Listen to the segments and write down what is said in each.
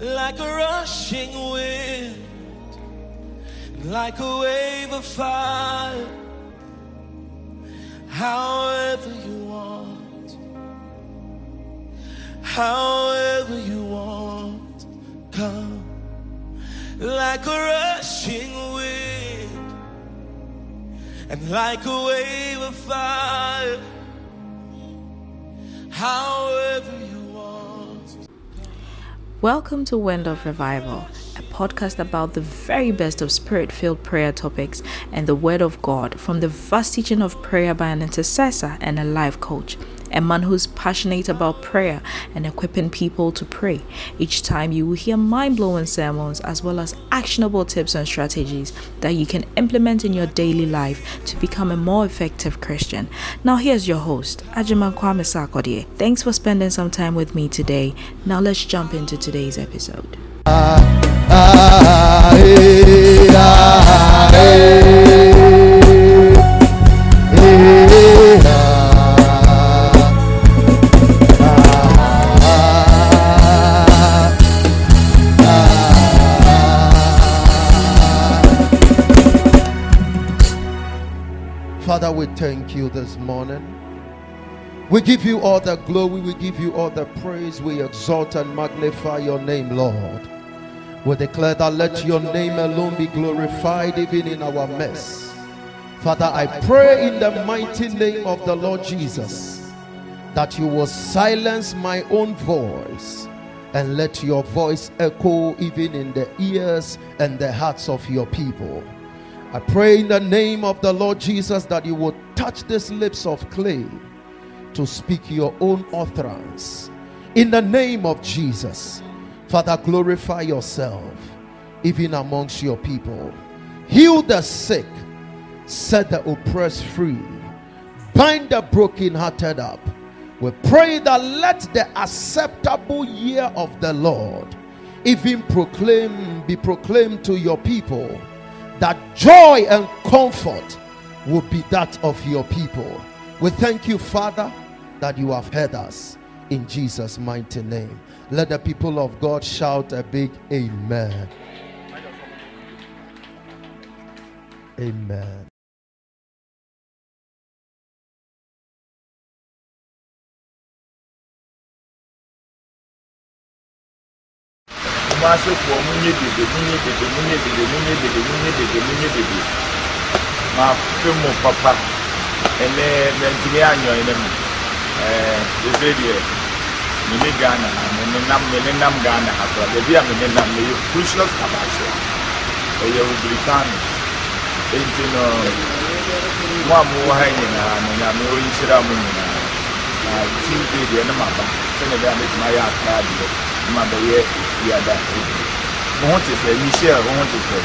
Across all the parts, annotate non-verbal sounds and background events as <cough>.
like a rushing wind, like a wave of fire, however you want, however you want, come like a rushing wind, and like a wave of fire, however. Welcome to Wind of Revival, a podcast about the very best of spirit filled prayer topics and the Word of God from the vast teaching of prayer by an intercessor and a life coach, a man who's passionate about prayer and equipping people to pray. Each time you will hear mind blowing sermons as well as actionable tips and strategies that you can implement in your daily life to become a more effective Christian. Now, here's your host, Ajiman Kwame Sarkodie. Thanks for spending some time with me today. Now, let's jump into today's episode. Ah, eh, ah, eh, thank you this morning. We give you all the glory, we give you all the praise, we exalt and magnify your name, Lord. We declare that let your name alone be glorified even in our mess. Father, I pray in the mighty name of the Lord Jesus that you will silence my own voice and let your voice echo even in the ears and the hearts of your people. I pray in the name of the Lord Jesus that you will touch these lips of clay to speak your own utterance. In the name of Jesus, Father, glorify yourself even amongst your people. Heal the sick, set the oppressed free, bind the brokenhearted up. We pray that let the acceptable year of the Lord even proclaim be proclaimed to your people that joy and comfort will be that of your people. We thank you, Father, that you have heard us in Jesus' mighty name. Let the people of God shout a big amen. Amen. Mmasefoɔ munyɛ dede munyɛ dede munyɛ dede munyɛ dede munyɛ dede munyɛ dede mafe mo papa ɛnɛ mɛntumi anyɔn ne mu ɛɛ ese deɛ mene ghana ha mene nam mene nam ghana ha koraa baabi a mene nam meyɛ precious abahyɛ ɛyɛ obirikano enti no mo a mowɔ ha nyinaa no nyame ɔnhyira mo nyinaa na tuesday deɛ ne maba sɛne bɛa mɛtumi ayɛ akraadeɛ ma bɛyɛ ofiada mo ho te sɛ michelle mo ho te sɛ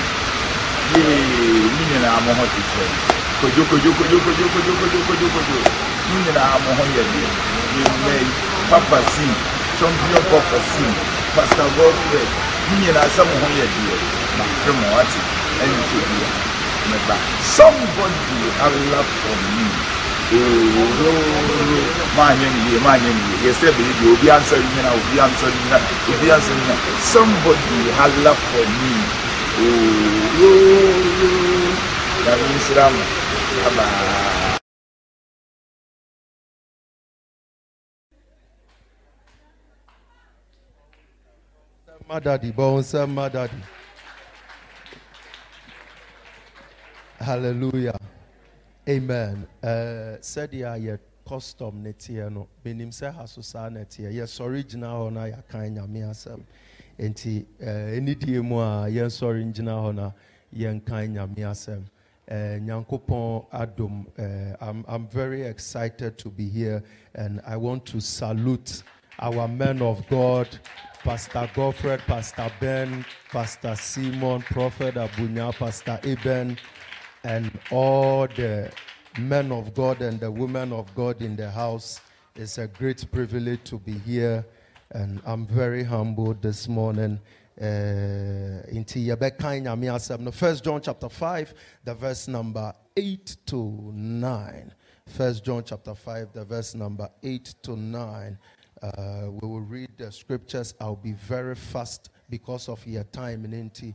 yee ne nyinaa mo ho te sɛ kojokojokojokojokojokojokojo ne nyinaa mo ho yɛ deɛ nyinaa yi papa sin champion papa sin pastor godfrey ne nyinaa sɛ mo ho yɛ deɛ na fɛ mo ate ɛnkyɛ bi a mɛba somebody i love for me. Manyani, Manyani, yes, you'll be answering now, be answering now, be answering now. Somebody had love for me. Oh, that means Ram. My daddy, bones, my daddy. Hallelujah. Amen. Uh, Said ya yɛ custom ne teɛ no menim sɛ ha so saa na teɛ yɛsɔre gyina hɔ no a yɛakan nyame asɛm. Nti ɛnidie uh, mu a yɛnsɔre gyina hɔ no a yɛnkan nyame asɛm. Uh, Nyankopɔn adom i'm very excited to be here and i want to salute our men of god pastor godfred pastor ben pastor simon prophet abunya pastor eben and all the men of God and the women of God in the house. It's a great privilege to be here, and I'm very humbled this morning. Uh, Inti asɛm no first john chapter 5 the verse number 8 to 9 first john chapter 5 the verse number 8 to 9 uh, we will read the scriptures i'll be very fast because of your time in NT.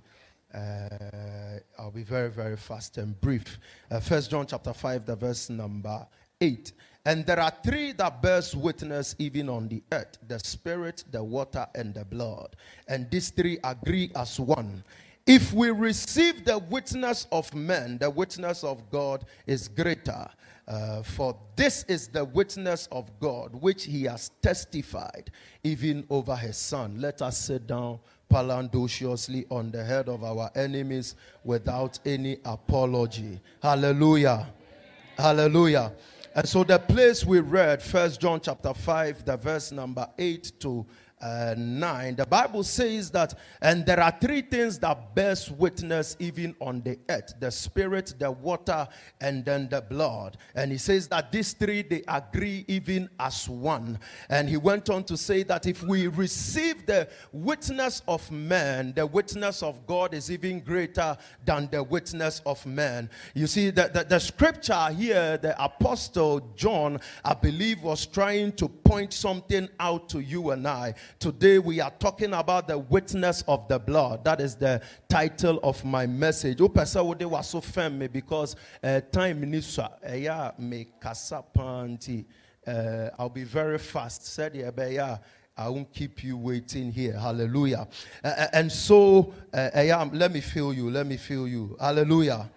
Uh, I'll be very, very fast and brief. Uh, First John chapter 5, the verse number 8. And there are three that bears witness even on the earth the spirit, the water, and the blood. And these three agree as one. If we receive the witness of men, the witness of God is greater. Uh, for this is the witness of God, which he has testified even over his son. Let us sit down palandociously on the head of our enemies without any apology. Hallelujah. Hallelujah. And so the place we read, First John chapter 5, the verse number 8 to uh, 9, the Bible says that, and there are three things that bears witness even on the earth the spirit, the water, and then the blood. And he says that these three they agree even as one. And he went on to say that if we receive the witness of man, the witness of God is even greater than the witness of man. You see, the, the, the scripture here, the apostle John, I believe, was trying to point something out to you and I Today we are talking about the witness of the blood. That is the title of my message. Upesa wode was so firm because uh, time minister eya me kasa panti. Uh, I'll be very fast. Said yeah, I won't keep you waiting here. Hallelujah. And so, uh, let me feel you. Let me feel you. Hallelujah.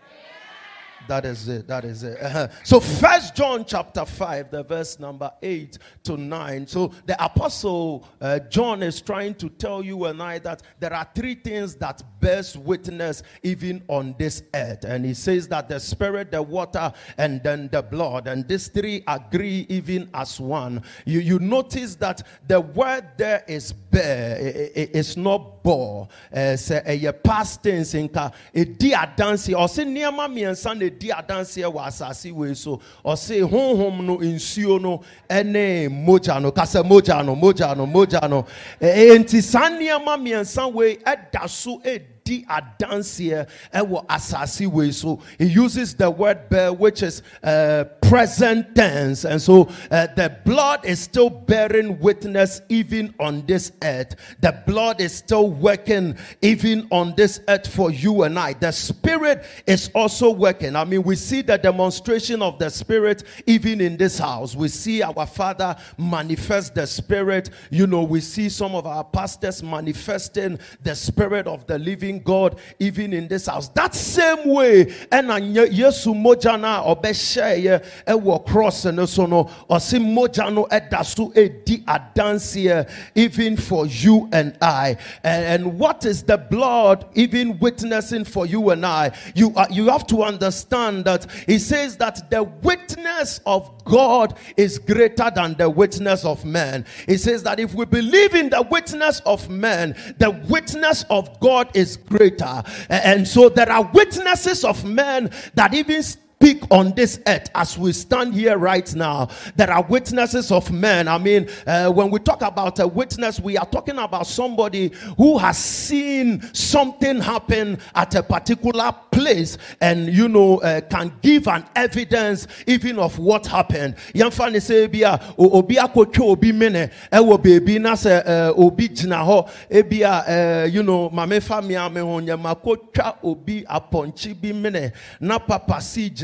That is it. That is it. Uh-huh. So First John chapter five, the verse number eight to nine. So the apostle uh, John is trying to tell you and I that there are three things that bears witness even on this earth, and he says that the spirit, the water, and then the blood, and these three agree even as one. You you notice that the word there is bear. It, it, it's not Uh, say a past tense inka. It di adansi. Or say niyama miensa ɛdi adanseɛ wɔ asase wei so ɔse honhom no nsuo no ɛne mogya no kasa mogya no mogya no mogya no enti saa nneɛma mmiɛnsa wei ɛda so ɛdi di adanseɛ ɛwɔ asase wei so. He uses the word bear which is uh, present tense. And so uh, the blood is still bearing witness even on this earth. The blood is still working even on this earth for you and I. The spirit is also working. I mean we see the demonstration of the spirit even in this house. We see our father manifest the spirit. You know we see some of our pastors manifesting the spirit of the living God even in this house. That same way, and Yesu mojana obesheye ewo cross and so no osi mojano edasu edi adansi even for you and I. And, what is the blood even witnessing for you and I? You are, you have to understand that he says that the witness of God is greater than the witness of man. He says that if we believe in the witness of man, the witness of God is greater. And so there are witnesses of men that even speak on this earth as we stand here right now. There are witnesses of men. I mean, uh, when we talk about a witness, we are talking about somebody who has seen something happen at a particular place and, you know, uh, can give an evidence even of what happened. Uh, uh, you know,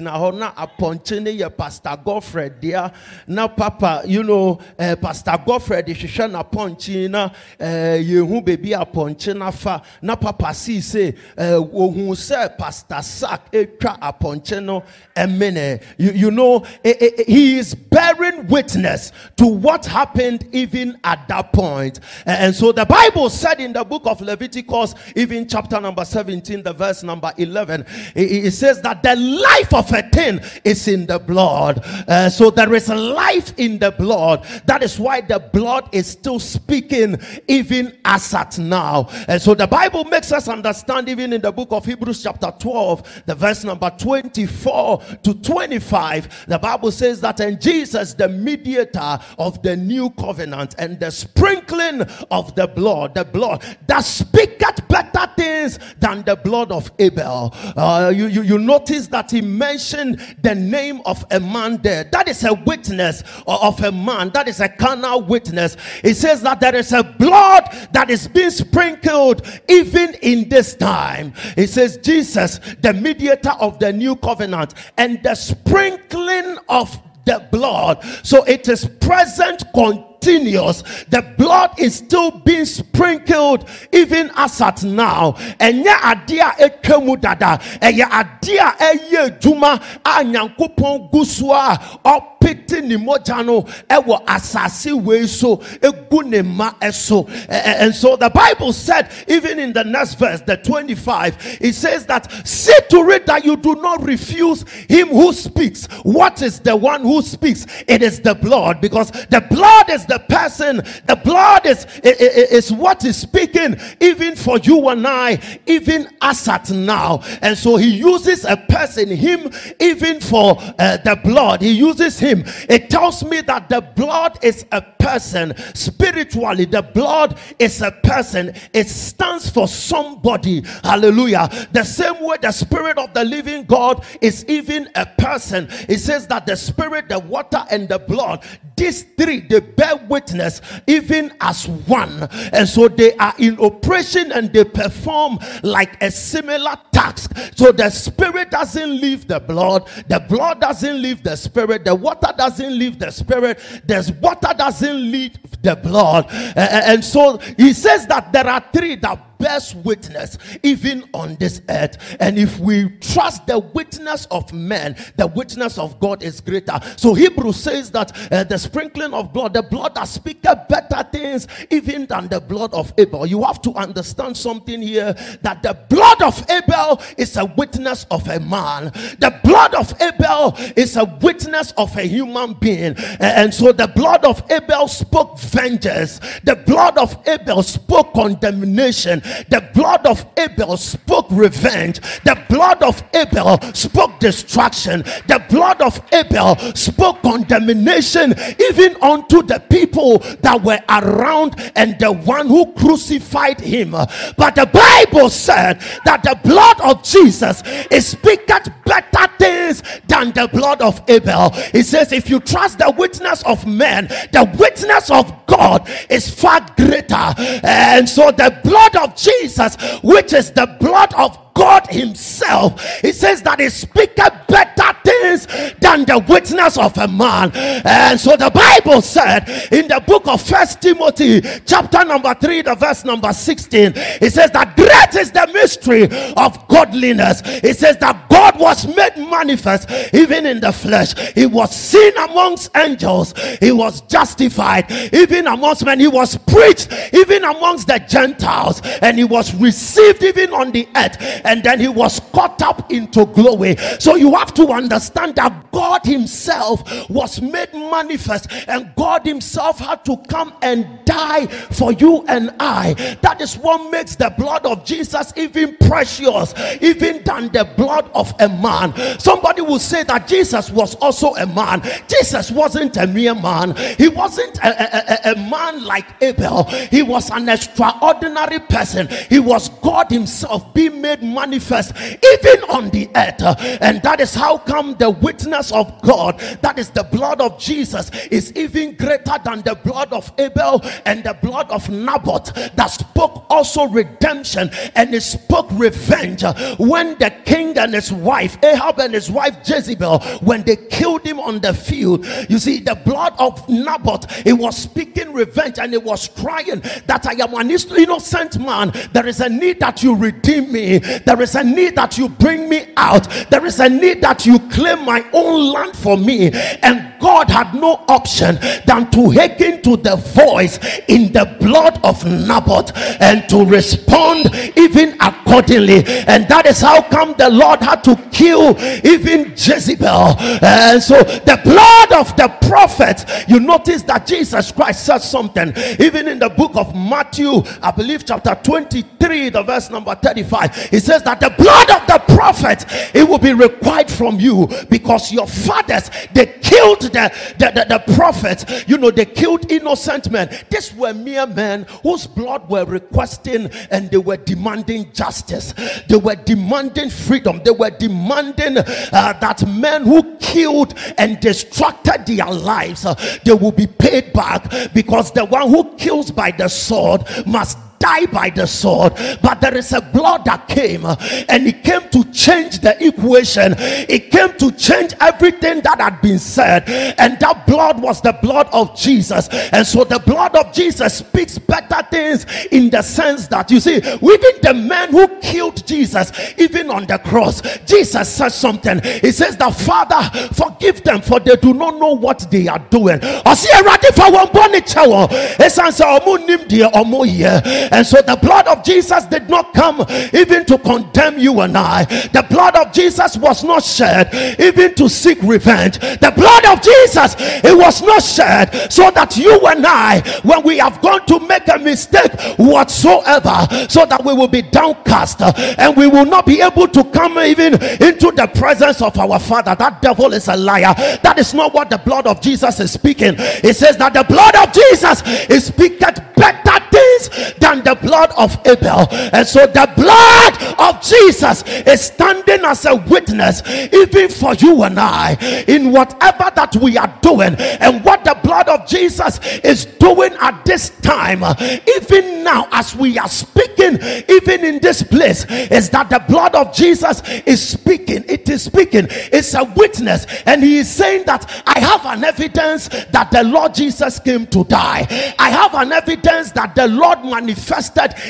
gyina hɔ na apɔnkye ne yɛ pastor godfred dea. Na papa you know uh, pastor godfred hwehwɛ n'apɔnkye na uh, yɛhu beebi apɔnkye nafa. Na papa sii se uh, ohun sɛ pastor sack etwa apɔnkye no ɛmene. You, you know eh, eh, he is bearing witness to what happened even at that point. point and so the bible said in the book of leviticus even chapter number 17 the verse number 11 it, it says that the life of a thing is in the blood. Uh, so there is life in the blood. That is why the blood is still speaking even as at now. And so the Bible makes us understand, even in the book of Hebrews, chapter 12, the verse number 24 to 25, the Bible says that in Jesus, the mediator of the new covenant and the sprinkling of the blood, the blood that speaketh better things than the blood of Abel. Uh, you, you, you notice that he mentioned mention the name of a man there. That is a witness uh, of a man. That is a carnal witness. It says that there is a blood that is being sprinkled even in this time. It says Jesus, the mediator of the new covenant, and the sprinkling of the blood. So it is present. The blood is still being sprinkled even as at now. Ɛnyɛ adeɛ a ɛtwa mu dada. Ɛyɛ adeɛ a ɛyɛ adwuma a Nyankopɔn gu so a ɔpete ne mogya no ɛwɔ asase wei so egu ne mma ɛso. Ɛ- ɛ- And so the Bible said, even in the next verse, the 25, it says that see to it that you do not refuse him who speaks. What is the one who speaks? It is the blood, because the blood is the person, the blood is, i- i- is what is speaking, even for you and I, even as at now. And so he uses a person, him, even for uh, the blood, he uses him. It tells me that the blood is a person spiritually, the blood is a person, it stands for somebody. Hallelujah. The same way the spirit of the living God is even a person. It says that the spirit, the water, and the blood, these three they bear witness even as one, and so they are in operation and they perform like a similar task. So the spirit doesn't leave the blood, the blood doesn't leave the spirit, the water doesn't leave the spirit, the water doesn't leave the blood. And so he says that there are three that bears witness even on this earth. And if we trust the witness of men, the witness of God is greater. So Hebrew says that uh, the sprinkling of blood, the blood that speaketh better things even than the blood of Abel. You have to understand something here that the blood of Abel is a witness of a man. The blood of Abel is a witness of a human being. And so the blood of Abel spoke vengeance. The blood of Abel spoke condemnation. The blood of Abel spoke revenge. The blood of Abel spoke destruction. The blood of Abel spoke condemnation even unto the people that were around and the one who crucified him. But the Bible said that the blood of Jesus is speaketh better things than the blood of Abel. It says, if you trust the witness of men, the witness of God is far greater. And so the blood of Jesus, which is the blood of God Himself, He says that He speaketh better things than the witness of a man. And so the Bible said in the book of First Timothy, chapter number 3, the verse number 16, it says that great is the mystery of godliness. It says that God was made manifest even in the flesh. He was seen amongst angels. He was justified even amongst men. He was preached even amongst the Gentiles. And he was received even on the earth. And then he was caught up into glory. So you have to understand that God himself was made manifest. And God himself had to come and die for you and I. That is what makes the blood of Jesus even precious, even than the blood of a man. Somebody will say that Jesus was also a man. Jesus wasn't a mere man, he wasn't a, a- a- a man like Abel, he was an extraordinary person. He was God Himself being made manifest even on the earth. And that is how come the witness of God, that is the blood of Jesus, is even greater than the blood of Abel and the blood of Naboth that spoke also redemption and it spoke revenge. When the king and his wife Ahab and his wife Jezebel when they killed him on the field you see the blood of Naboth it was speaking revenge and it was crying that I am an innocent man. There is a need that you redeem me there is a need that you bring me out. There is a need that you claim my own land for me. And God had no option than to hearken to the voice in the blood of Naboth and to respond even accordingly. And that is how come the Lord had to kill even Jezebel. And so the blood of the prophets, you notice that Jesus Christ said something even in the book of Matthew, I believe chapter 23, the verse number 35. He says that the blood of the prophets it will be required from you because your fathers they killed the, the, the, the prophets, you know, they killed innocent men. These were mere men whose blood were requesting and they were demanding justice. They were demanding freedom. They were demanding uh, that men who killed and destructed their lives, uh, they will be paid back because the one who kills by the sword must die by the sword, but there is a blood that came and it came to change the equation. It came to change everything that had been said, and that blood was the blood of Jesus. And so the blood of Jesus speaks better things in the sense that you see, even the man who killed Jesus, even on the cross, Jesus says something. He says, The Father, forgive them, for they do not know what they are doing. And so the blood of Jesus did not come even to condemn you and I. The blood of Jesus was not shed even to seek revenge. The blood of Jesus, it was not shed so that you and I, when we have gone to make a mistake whatsoever, so that we will be downcast and we will not be able to come even into the presence of our Father. That devil is a liar. That is not what the blood of Jesus is speaking. It says that the blood of Jesus is speaking better things the blood of Abel. And so the blood of Jesus is standing as a witness, even for you and I, in whatever that we are doing, and what the blood of Jesus is doing at this time, even now, as we are speaking, even in this place, is that the blood of Jesus is speaking. It is speaking, it's a witness, and he is saying that I have an evidence that the Lord Jesus came to die. I have an evidence that the Lord manifested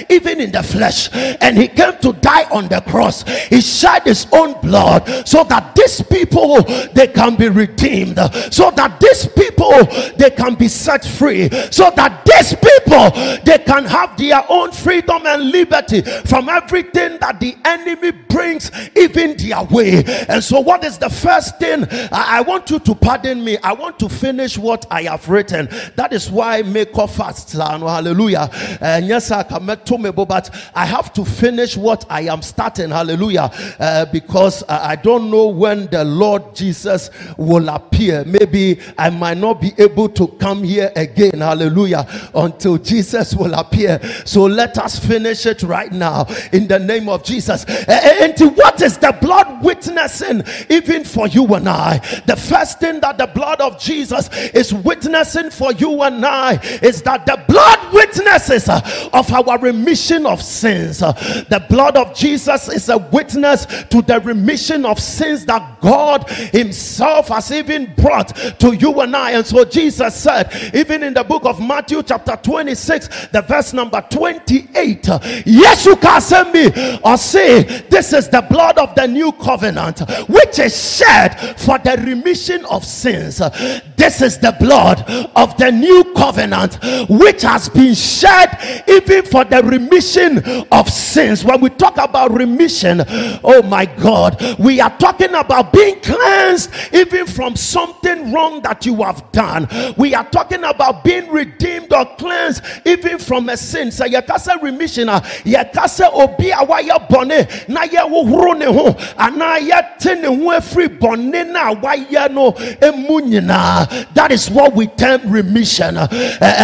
even in the flesh, and he came to die on the cross. He shed his own blood so that these people they can be redeemed, so that these people they can be set free, so that these people they can have their own freedom and liberty from everything that the enemy brings even their way. And so, what is the first thing? I, I want you to pardon me. I want to finish what I have written. That is why make up fast. Hallelujah. And yes, I can but I have to finish what I am starting. Hallelujah. Uh, because I don't know when the Lord Jesus will appear. Maybe I might not be able to come here again. Hallelujah. Until Jesus will appear. So let us finish it right now in the name of Jesus. And what is the blood witnessing even for you and I? The first thing that the blood of Jesus is witnessing for you and I is that the blood witnesses uh, of our remission of sins. The blood of Jesus is a witness to the remission of sins that God Himself has even brought to you and I. And so Jesus said, even in the book of Matthew, chapter 26, the verse number 28, Yes, you can send me or say, This is the blood of the new covenant, which is shed for the remission of sins. This is the blood of the new covenant, which has been shed even for the remission of sins. When we talk about remission, oh my God, we are talking about being cleansed even from something wrong that you have done. We are talking about being redeemed or cleansed even from a sin. So you can say remission, you can say obi awaya bone na ye wohoro ne ho ana ye te ho afiri bone na waya no emu nyina. That is what we term remission. Uh,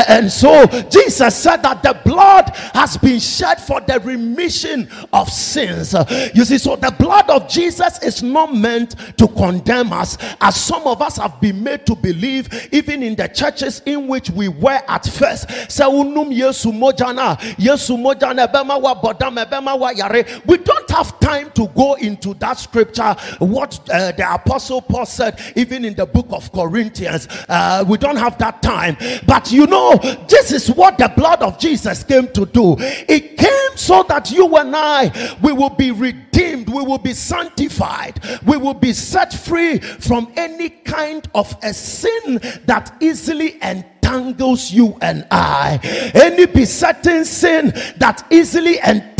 and so Jesus said that the blood has been shed for the remission of sins. You see, so the blood of Jesus is not meant to condemn us, as some of us have been made to believe, even in the churches in which we were at first. We don't have time to go into that scripture, what uh, the apostle Paul said, even in the book of Corinthians. Uh, we don't have that time, but you know, this is what the blood of Jesus came to do. It came so that you and I we will be redeemed, we will be sanctified, we will be set free from any kind of a sin that easily entangles you and I. Any besetting sin that easily entangles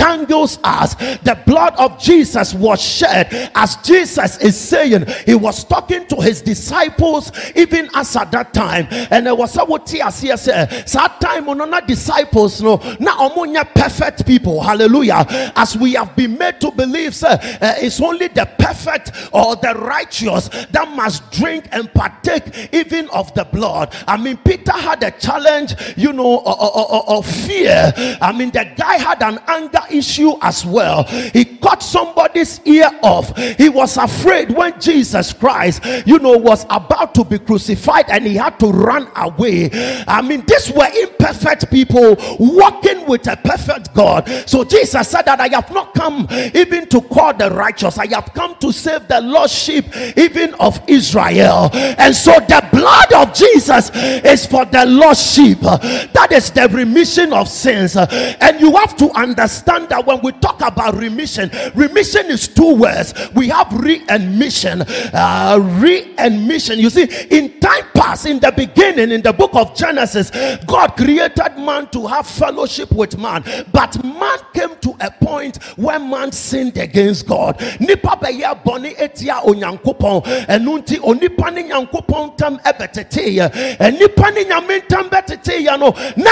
us, the blood of Jesus was shed. As Jesus is saying, he was talking to his disciples even as at that time. And it was a what he said, that time on not disciples, no, now among perfect people. Hallelujah. As we have been made to believe, sir, uh, it's only the perfect or the righteous that must drink and partake even of the blood. I mean, Peter had a challenge, you know, of fear. I mean, the guy had an anger issue as well. He cut somebody's ear off. He was afraid when Jesus Christ, you know, was about to be crucified and he had to run away. I mean, these were imperfect people walking with a perfect God. So Jesus said that I have not come even to call the righteous, I have come to save the lost sheep, even of Israel. And so the blood of Jesus is for the lost sheep. That is the remission of sins. And you have to understand that when we talk about remission, remission is two words. We have re and mission. Uh, re and mission. You see, in time past, in the beginning, in the book of Genesis, God created man to have fellowship with man. But man came to a point where man sinned against God. Nipa bɛyɛ bɔne etia onyankopɔn. Ɛnu nti onipa ne nyankopɔn tam ntam bɛtete yɛ no na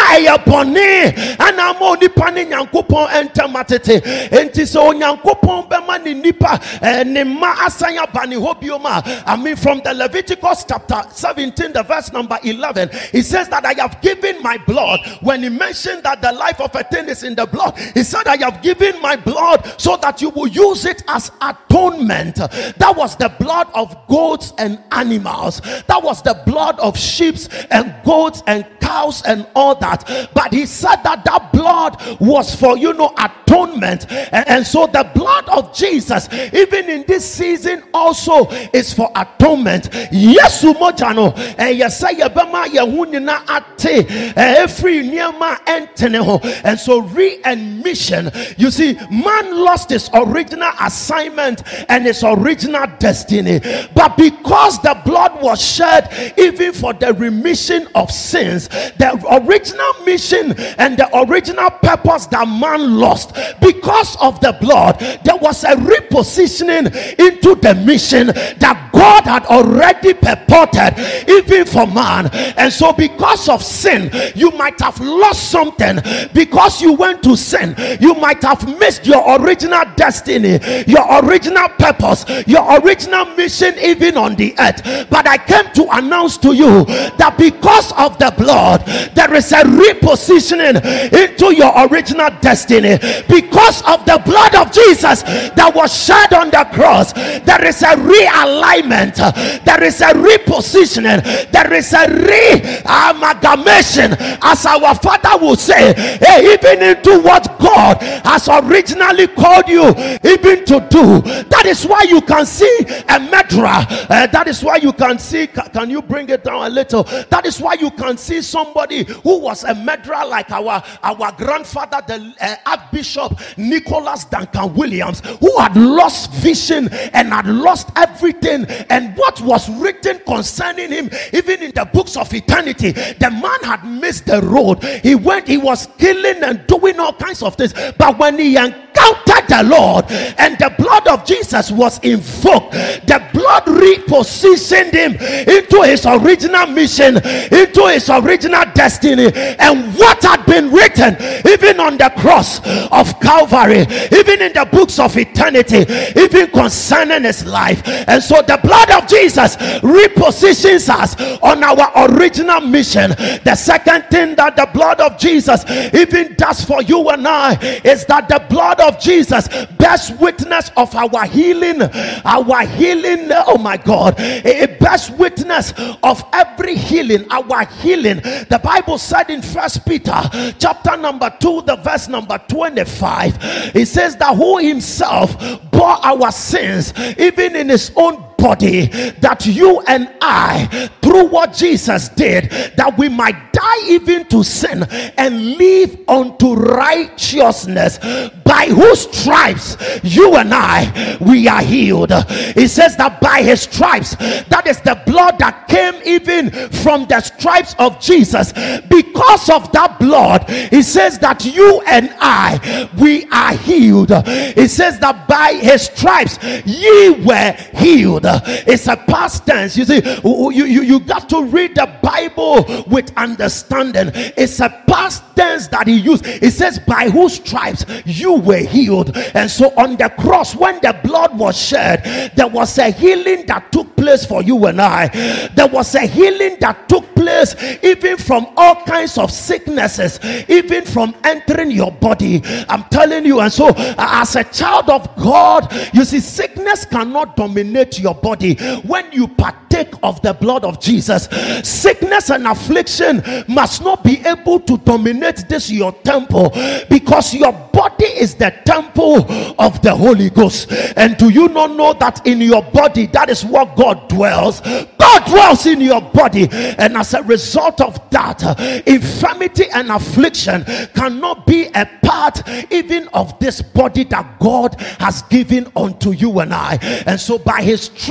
ntam atete. Enti sɛ onyankopɔn bɛma ne nipa ɛɛ eh, ne mma asan aba ne hɔ mean from the Leviticus chapter 17, the verse number 11, he says that I have given my blood. When he mentioned that the life of a thing is in the blood, he said, I have given my blood so that you will use it as atonement. That was the blood of goats and animals, that was the blood of sheep and goats and cows and all that. But he said that that blood was for you know atonement, and, and so the blood of Jesus, even in this season, also is for atonement. Yes, mojano, and yes, I yabama yahunina ate every niyama entene ho, and so re and mission. You see, man lost his original assignment and his original destiny, but because the blood was shed, even for the remission of sins, the original mission and the original purpose that man lost because of the blood, there was a repositioning into the mission that God had already purported, even for man. And so, because of sin, you might have lost something because you went to sin, you might have missed your original destiny, your original purpose, your original mission, even on the earth. But I came to announce to you that because of the blood, there is a repositioning into your original destiny. Because of the blood of Jesus that was shed on the cross, there is a realignment, there is a repositioning, there is a re-amalgamation, as our father will say, hey, even into what God has originally called you even to do. That is why you can see a medra. Uh, that is why you can see. Can you bring it down a little? That is why you can see somebody who was a medra like our our grandfather, the uh, Archbishop Nicholas Duncan Williams, who had lost vision and had lost everything. And what was written concerning him, even in the books of eternity, the man had missed the road. He went, he was killing and doing all kinds of things. But when he encountered the Lord and the blood of Jesus was invoked, the blood repositioned him into his original mission, into his original destiny. And what had been written, even on the cross of Calvary, even in the books of eternity, even concerning his life. And so the blood of Jesus repositions us on our original mission. The second thing that the blood of Jesus even does for you and I is that the blood of Jesus bears witness of our healing, our healing. Oh my God, it bears witness of every healing, our healing. The Bible said in First Peter, chapter number two, the verse number 25, it says that who himself bore our sins, even in his own that you and I, through what Jesus did, that we might die even to sin and live unto righteousness, by whose stripes you and I we are healed. He says that by his stripes, that is the blood that came even from the stripes of Jesus. Because of that blood, he says that you and I we are healed. He says that by his stripes ye were healed. It's a past tense. You see, you, you, you got to read the Bible with understanding. It's a past tense that he used. It says, By whose stripes you were healed. And so on the cross, when the blood was shed, there was a healing that took place for you and I. There was a healing that took place even from all kinds of sicknesses, even from entering your body. I'm telling you, and so as a child of God, you see, sickness cannot dominate your body when you partake of the blood of Jesus. Sickness and affliction must not be able to dominate this your temple because your body is the temple of the Holy Ghost. And do you not know that in your body that is what God dwells? God dwells in your body, and as a result of that, infirmity and affliction cannot be a part even of this body that God has given unto you and I. And so, by his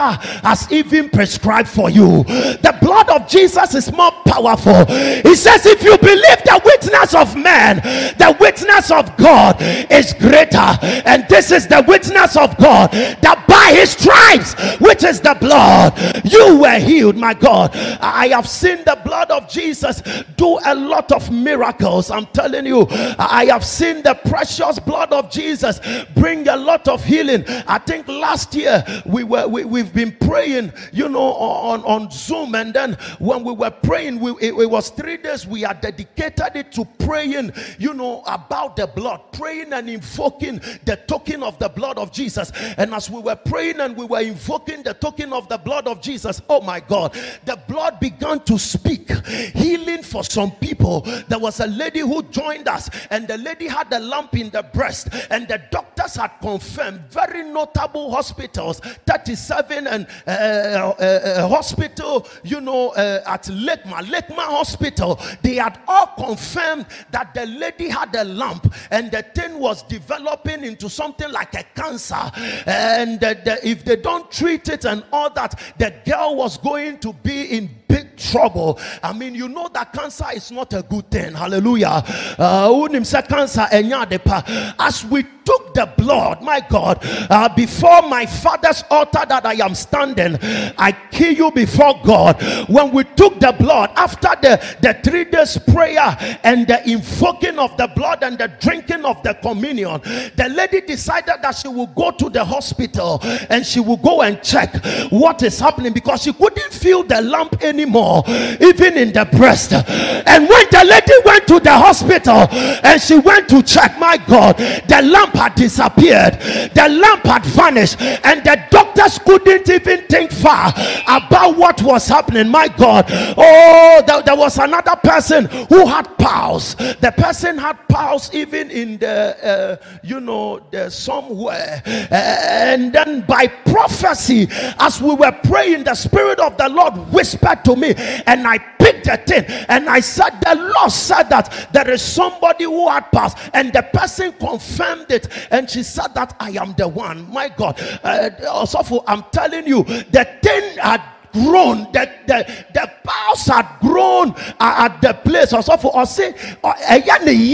has even prescribed for you. The blood of Jesus is more powerful. He says, if you believe the witness of man, the witness of God is greater. And this is the witness of God that by his stripes, which is the blood, you were healed. My God, I have seen the blood of Jesus do a lot of miracles. I'm telling you, I have seen the precious blood of Jesus bring a lot of healing. I think last year we were we, we, we've been praying, you know, on, on Zoom, and then when we were praying, we, it, it was three days we had dedicated it to praying, you know, about the blood, praying and invoking the token of the blood of Jesus. And as we were praying and we were invoking the token of the blood of Jesus, oh my God, the blood began to speak healing for some people. There was a lady who joined us, and the lady had a lump in the breast, and the doctors had confirmed very notable hospitals 37 and uh, uh, uh, hospital, you know, uh, at Lekma, Lekma Hospital. They had all confirmed that the lady had a lump and the thing was developing into something like a cancer. And the, if they don't treat it and all that, the girl was going to be in big trouble. I mean, you know that cancer is not a good thing. Hallelujah. Uh, cancer as we took the blood, my God, uh, before my father's altar that I am standing, I kill you before God. When we took the blood after the, the three days prayer and the invoking of the blood and the drinking of the communion, the lady decided that she will go to the hospital and she will go and check what is happening because she couldn't feel the lump anymore, even in the breast. And when the lady went to the hospital and she went to check, my God, the lamp had disappeared, the lamp had vanished, and the doctors couldn't even think far about what was happening. My God, oh, there, there was another person who had pulse. The person had pulse even in the, uh, you know, the somewhere, and then by prophecy, as we were praying, the Spirit of the Lord whispered to me, and I picked a thing, and I said, The Lord said that there is somebody who had passed, and the person confirmed it and she said that I am the one. My God, uh, also I'm telling you, the thing had grown the the the powers had grown at the place. Ɔsɔfo for us say ɔntumi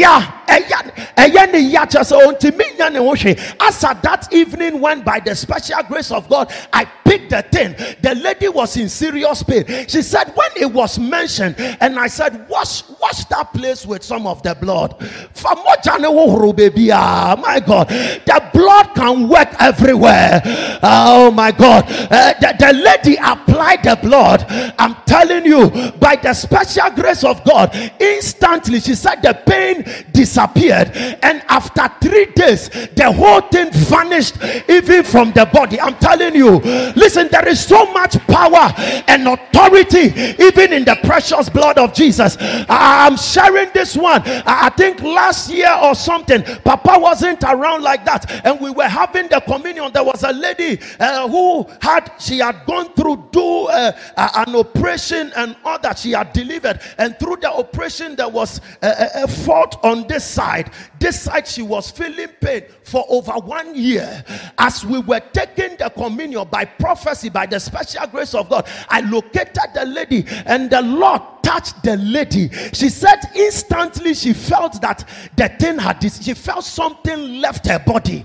nya ne as at that evening when by the special grace of God I the thing. The lady was in serious pain. She said when it was mentioned and I said wash wash that place with some of the blood. Ah my God. The blood can work everywhere. Oh my God. Uh, the, the lady applied the blood, I'm telling you, by the special grace of God, instantly she said the pain disappeared, and after three days, the whole thing vanished, even from the body. I'm telling you, listen, there is so much power and authority, even in the precious blood of Jesus. I'm sharing this one. I think last year or something, Papa wasn't around like that, and we were having the communion. There was a lady uh, who had she had gone through do uh, uh, an operation and all that she had delivered. And through the operation, there was a, a, a fault on this side. This side, she was feeling pain for over one year. As we were taking the communion by prophecy, by the special grace of God, I located the lady, and the Lord touched the lady. She said instantly she felt that the thing had this, she felt something left her body.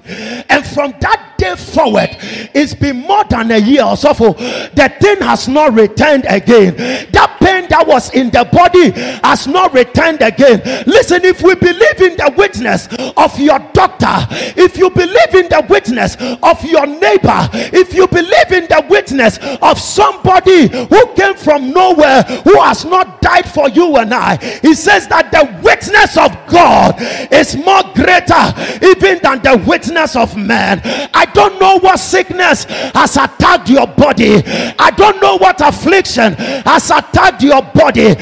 And from that day forward, it's been more than a year or so. For the thing has not returned again. That pain that was in the body has not returned again. Listen, if we believe in the witness of your doctor, if you believe in the witness of your neighbor, if you believe the witness of somebody who came from nowhere who has not died for you and I, he says that the witness of God is more greater even than the witness of man. I don't know what sickness has attacked your body, I don't know what affliction has attacked your body.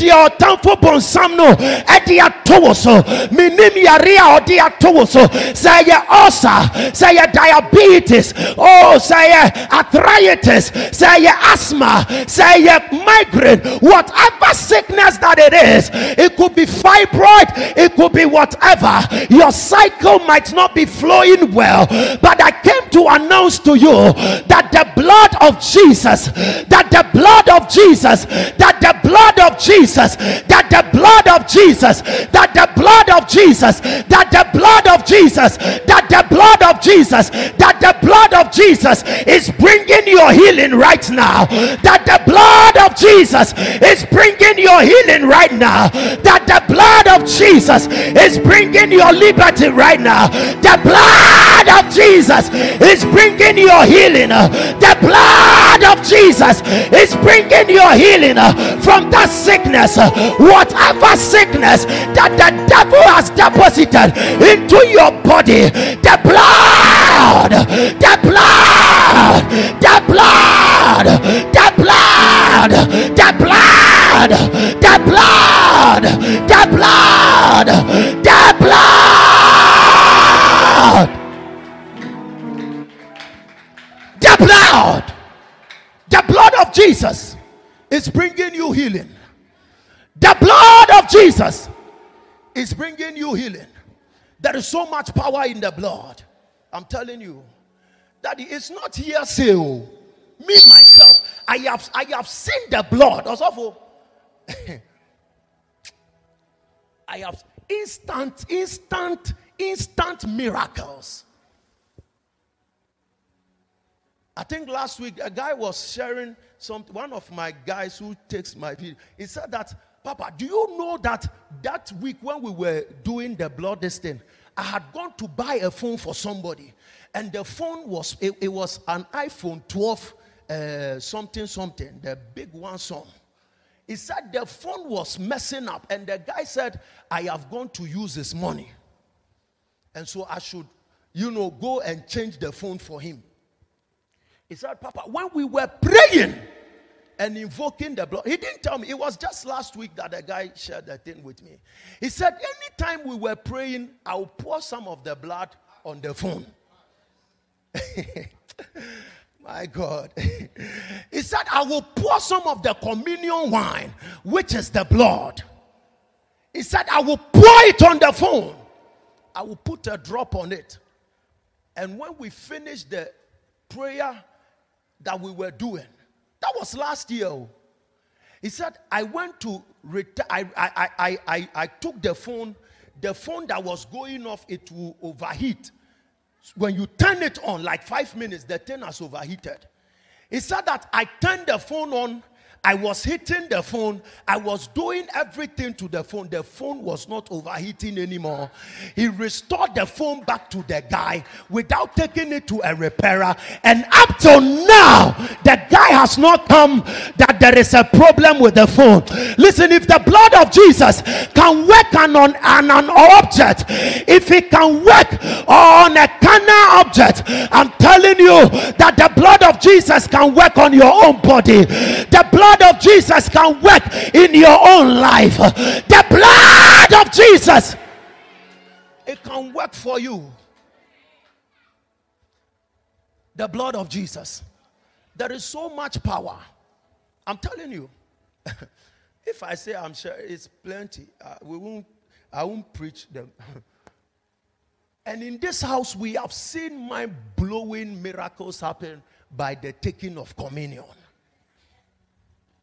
Dia otamfo bonsam no edi atowo so. Minim yare a odi atowo so. Say ye ulcer, say ye diabetes, oh say arthritis, say ye asthma, say ye migraine, whatever sickness that it is, it could be fibroid, it could be whatever. Your cycle might not be flowing well, but I came to announce to you that the blood of Jesus, that the blood of Jesus, that the blood of Jesus, that the blood of Jesus, that the blood of Jesus, that the blood of Jesus, that the blood of Jesus, that the blood of Jesus is bringing your healing right now. That the blood of Jesus is bringing your healing right now. That the blood of Jesus is bringing your liberty right now. The blood of Jesus is bringing your healing. The blood of Jesus is bringing your healing from that sickness, whatever sickness that the devil has deposited into your body. The blood, the blood, blood, the blood. The blood, the blood of Jesus is bringing you healing. The blood of Jesus is bringing you healing. There is so much power in the blood. I'm telling you, that it's not hearsay. oh. Me myself, I have I have seen the blood. Also, <laughs> I have instant, instant, instant miracles. I think last week a guy was sharing some one of my guys who takes my video. He said that, Papa, do you know that that week when we were doing the blood this thing, I had gone to buy a phone for somebody, and the phone was it, it was an iPhone 12 uh, something something, the big one some. He said the phone was messing up, and the guy said, I have gone to use his money. And so I should, you know, go and change the phone for him. He said, Papa, when we were praying and invoking the blood, he didn't tell me. It was just last week that the guy shared the thing with me. He said, Anytime we were praying, I'll pour some of the blood on the phone. <laughs> My God. <laughs> he said, I will pour some of the communion wine, which is the blood. He said, I will pour it on the phone. I will put a drop on it. And when we finished the prayer that we were doing, that was last year. oh. He said, I went to return, I, I, I, I, I, I took the phone, the phone that was going off, it will overheat. When you turn it on, like five minutes, the thing has overheated. He said that I turned the phone on, I was hitting the phone, I was doing everything to the phone. The phone was not overheating anymore. He restored the phone back to the guy without taking it to a repairer. And up till now, the guy has not come that there is a problem with the phone. Listen, if the blood of Jesus can work on, on, an object, if it can work on a carnal object, I'm telling you that the blood of Jesus can work on your own body. The blood of Jesus can work in your own life. The blood of Jesus, it can work for you. The blood of Jesus. There is so much power. I'm telling you. <laughs> if I say I'm sure it's plenty, uh, we won't. I won't preach them. <laughs> and in this house, we have seen mind blowing miracles happen by the taking of communion.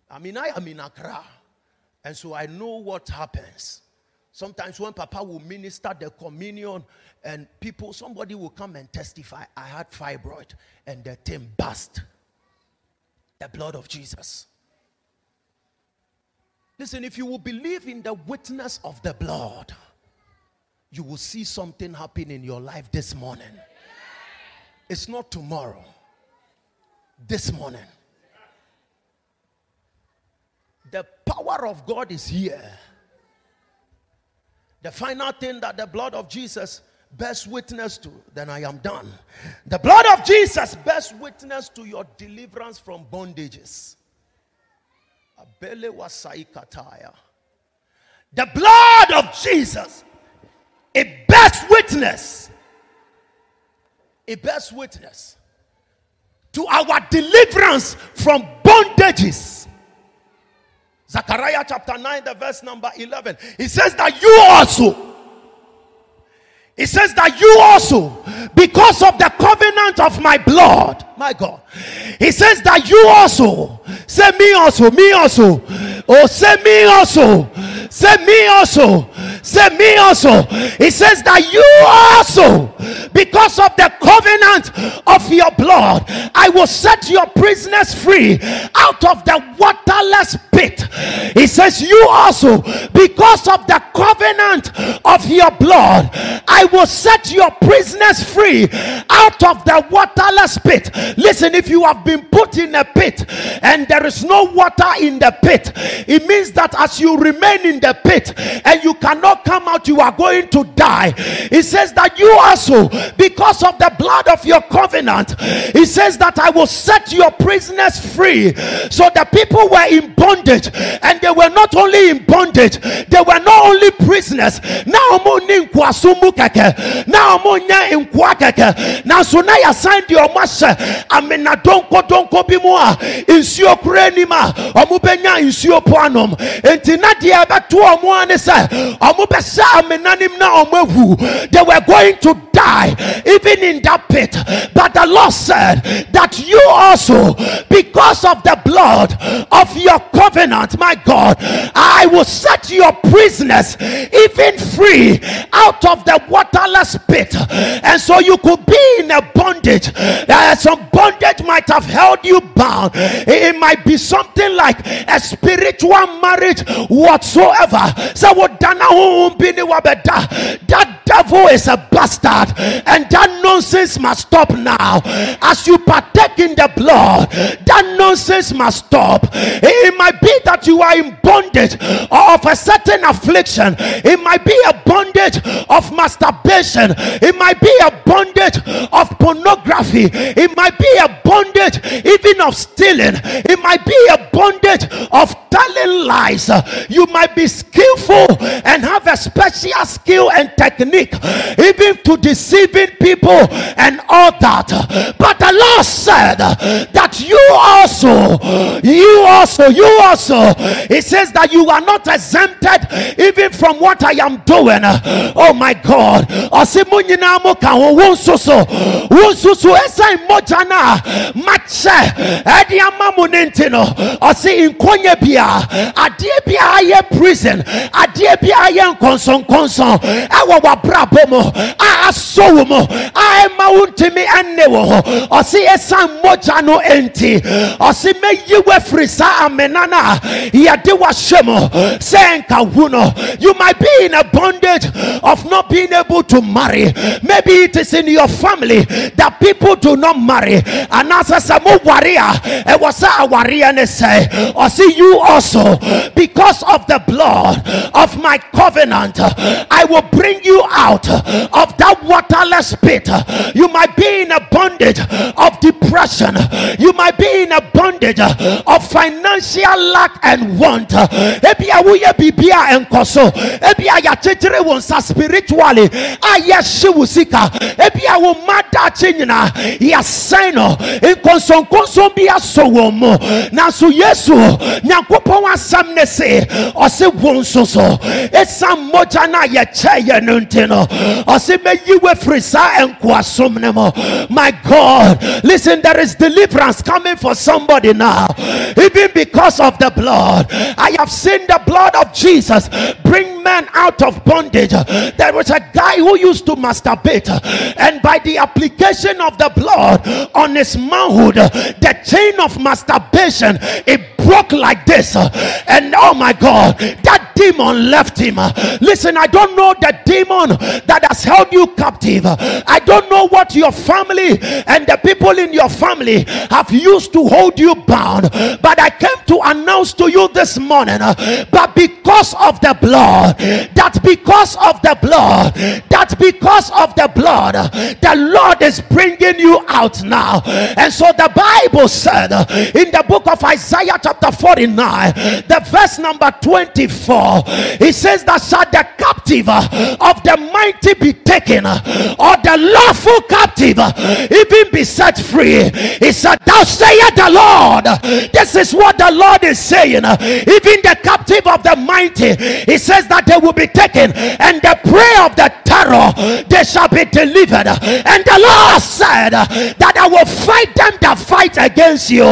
I mean, I am in Accra, and so I know what happens. Sometimes when Papa will minister the communion, and people, somebody will come and testify, I had fibroid, and the thing burst. The blood of Jesus. Listen, if you will believe in the witness of the blood, you will see something happen in your life this morning. It's not tomorrow, this morning. The power of God is here. The final thing that the blood of Jesus bears witness to, then I am done. The blood of Jesus bears witness to your deliverance from bondages. The blood of Jesus, it bears witness. It bears witness to our deliverance from bondages. Zechariah chapter 9, the verse number 11. He says that you also, he says that you also, because of the covenant of my blood, my God, he says that you also, say me also, me also, oh, say me also, say me also, say me also. He says that you also, because of the covenant of your blood, I will set your prisoners free out of the waterless pit. He says, You also, because of the covenant of your blood, I will set your prisoners free out of the waterless pit. Listen, if you have been put in a pit and there is no water in the pit, it means that as you remain in the pit and you cannot come out, you are going to die. It says that you also, because of the blood of your covenant, he says that I will set your prisoners free. So the people were in bondage and they were not only in bondage, they were not only prisoners. Now, now, so now you signed your master. I mean, donko donko bi mu a. Nsuo kura anim a ɔmo bɛnya nsuo po anom. Nti na deɛ ɛbɛto ɔmo ani na ɔmo they were going to die even in that pit. But the Lord said that you also because of the blood of your covenant my God I will set your prisoners even free out of the waterless pit. And so you could be in a bondage. Uh, some bondage might have held you bound. It might be something like a spiritual marriage whatsoever. So that devil is a bastard and that nonsense must stop now. As you partake in the blood that nonsense must stop. It might be that you are in bondage of a certain affliction. It might be a bondage of masturbation. It might be a bondage of pornography. It might be a bondage even of stealing. It might be a bondage of telling lies. You might be skillful and have a special skill and technique even to deceiving people and all that. But the lord said that you also you also you also he says that you are not exempted even from what i am doing. Oh my god. Ɔsi mu nyinaa mo ka ho wo nso so wo nso so ɛsan no a makyɛ ɛde ama mo ne nti no ɔsi nkonya bia. Adeɛ bia ayɛ prison. Adeɛ bia ayɛ nkɔnsɔnkɔnsɔn ɛwɔ w'abrabɔ mu a asɔ wo mu a ɛma wo ntumi ɛnne wɔ hɔ ɔsi ɛsan mogya no nti ɔsi mɛyi wo afiri saa amena no a yɛde wahyɛ mu sɛ nka wu no you might be in a bondage of not being able to marry. Maybe it is in your family that people do not marry. And as a mo warrior it was a warrior ne or see you also. Because of the blood of my covenant i will bring you out of that waterless pit you might be in a bondage depression you might be in a bondage of financial lack and want. Ebi a woyɛ biribi a nkɔ so ebi a yɛakyekyere wo nsa spiritually. A yɛhye wo sika. Ebi a wo mma daakye nyinaa yɛsɛn no nkɔnsɔnkɔnsɔn bi asɔ wɔn mu nanso yesu nyanko onyankopɔn asɛm ne se ɔse wo nso so. Ɛsiane mogya no a yɛkyɛ yɛ no nti no ɔse mɛyi wo afiri saa nkoasom no mu my god listen there is deliverance coming for somebody now. Even because of the blood. I have seen the blood of jesus bring men out of bondage. There was a guy who used to masturbate. And by the application of the blood on his manhood the chain of masturbation it broke like this uh, and oh my god that demon left him. Uh, listen i don't know the demon that has held you captive. Uh, I don't know what your family and the people in your family have used to hold you bound but i came to announce to you this morning but because of the blood that because of the blood that because of the blood the lord is bringing you out now. And so the bible said in the book of isaiah chapter 49 the verse number 24 he says that shall the captive of the mighty be taken or the lawful captive even be set free? He said thou sayest the lord. This is what the lord is saying. Even the captive of the mighty he says that they will be taken and the prey of the terror they shall be delivered. And the lord said that i will fight them that fight against you.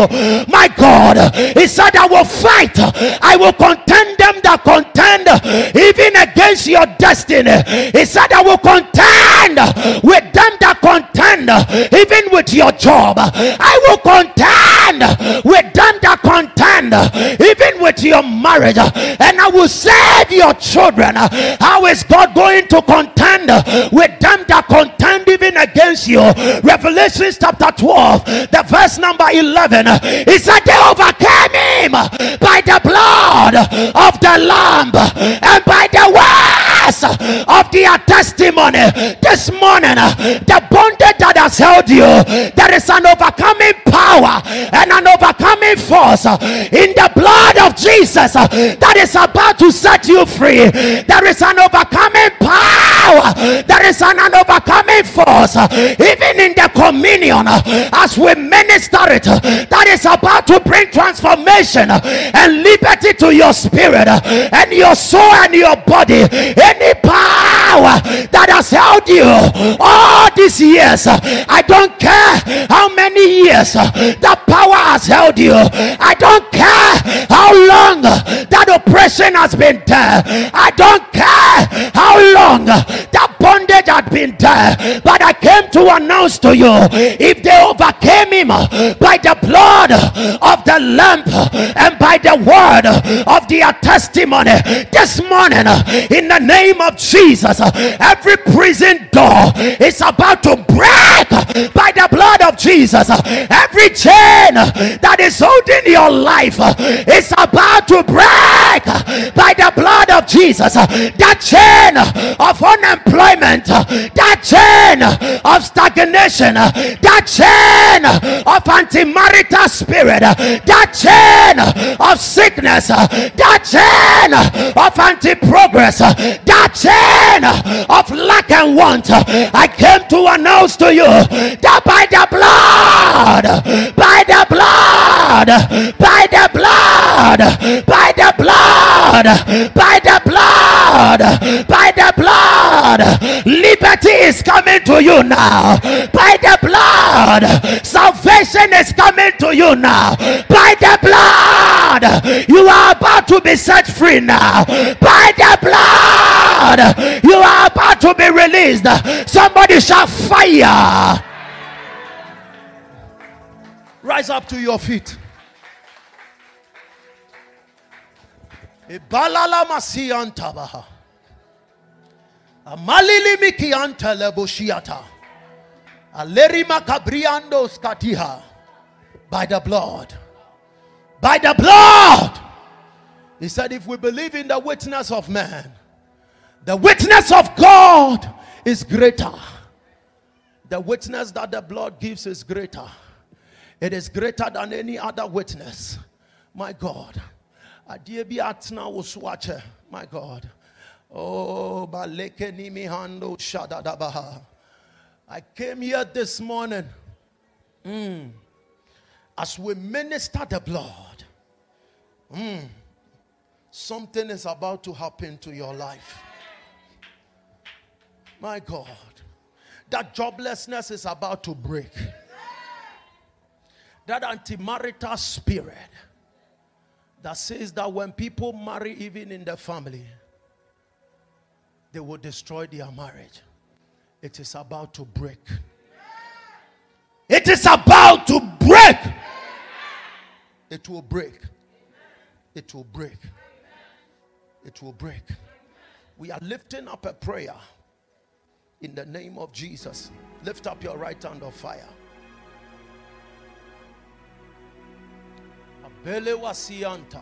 My god he said i will fight. I will contend them that contend even against your destiny. He said i will contend with them that contend even with your job. I will contend with them that contend even with your marriage. And i will save your children. How is god going to contend with them that contend even against you. Revelation chapter 12 the verse number 11 he said they overcame him by the blood of the lamb and by the words of their testimony. This morning the bondage that has held you there is an overcoming power and an overcoming force in the blood jesus uh, that is about to set you free. There is an overcoming power. There is an, an overcoming force uh, even in the communion uh, as we minister it that is about to bring transformation and liberty to your spirit and your soul and your body. Any power that has held you all these years i don't care how many years that power has held you. I don't care long that oppression has been there. I don't care how long been there but i came to announce to you if they overcame him by the blood of the lamb and by the word of their testimony this morning in the name of jesus every prison door is about to break by the blood of jesus. Every chain that is holding your life is about to break by the blood of jesus. That chain of unemployment that chain of stagnation that chain of anti-marital spirit that chain of sickness that chain of anti-progress that chain of lack and want. I came to announce to you that by the blood by the blood by the blood by the blood by the blood by the blood. Liberty is coming to you now. By the blood salvation is coming to you now. By the blood you are about to be set free now. By the blood you are about to be released. Somebody shall fire rise up to your feet. Alerima. By the blood. By the blood. He said, if we believe in the witness of man, the witness of God is greater. The witness that the blood gives is greater. It is greater than any other witness. My God. my god oh hando shadadabaha i came here this morning mm, as we minister the blood Something is about to happen to your life. My God. That joblessness is about to break. That anti-marital spirit that says that when people marry, even in the family, they will destroy their marriage. It is about to break. It is about to break. It will break. It will break. It will break. We are lifting up a prayer in the name of Jesus. Lift up your right hand of fire. Abele wasianta.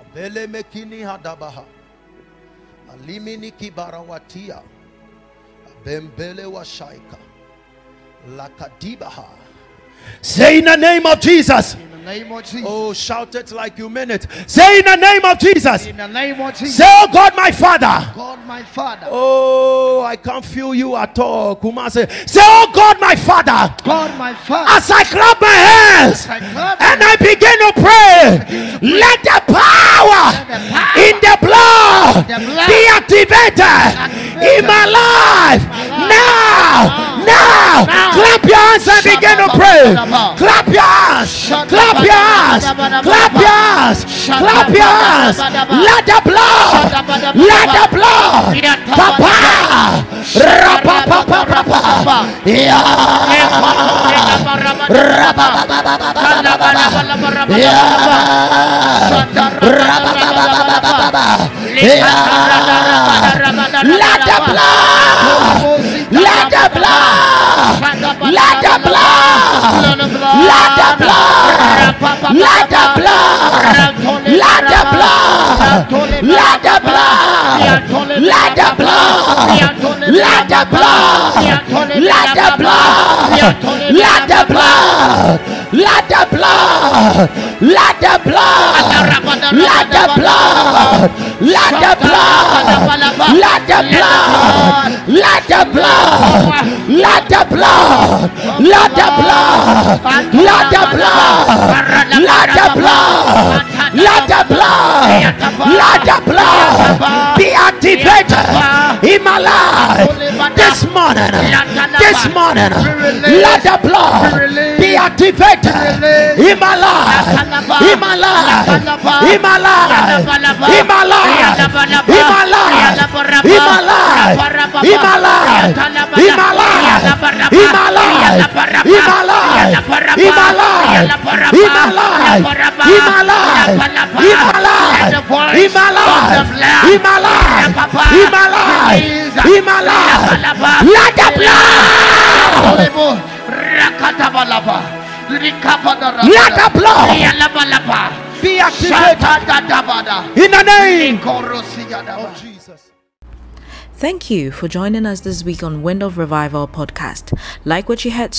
Abele mekini hadabaha. Alimini kibarawatia. Abembele washaika. Lakadibaha. Say in the name of Jesus. Name of Jesus. Oh, shout it like you mean it. Say in the name of Jesus. In the name of Jesus. Say, oh God, my Father. God, my Father. Oh, I can't feel you at all. Kumase. Say, oh God, my Father. God, my Father. As I clap my hands I clap and I begin to pray, let the power the power in the blood the blood be activated in my life. Now, now, clap your hands and begin to pray. Clap your hands, clap your hands, clap your hands, clap your hands. Let the blood, let the blood, Papa, Rapapapapapa, Let the blood, let the blood, let the blood, let the blood, let the blood, let the blood, let the blood, let the blood, let the blood, let the blood, let the blood, let the blood, let the blood, let the blood, let the blood, let the blood, let the blood, let the blood, let the blood, let the blood, let the blood, let the blood, let the blood be activated in my life this morning. This morning, let the blood be activated in my life, in my life, in my life, in my life, in my life, in my life, in my life, in my life, in my life, in my life, in my life, in my life, in my life, in my life, in my life, in my life, in my life, in my life, let the blood, let the blood be activated in the name. Of Jesus. Thank you for joining us this week on Wind of Revival podcast. Like what you heard?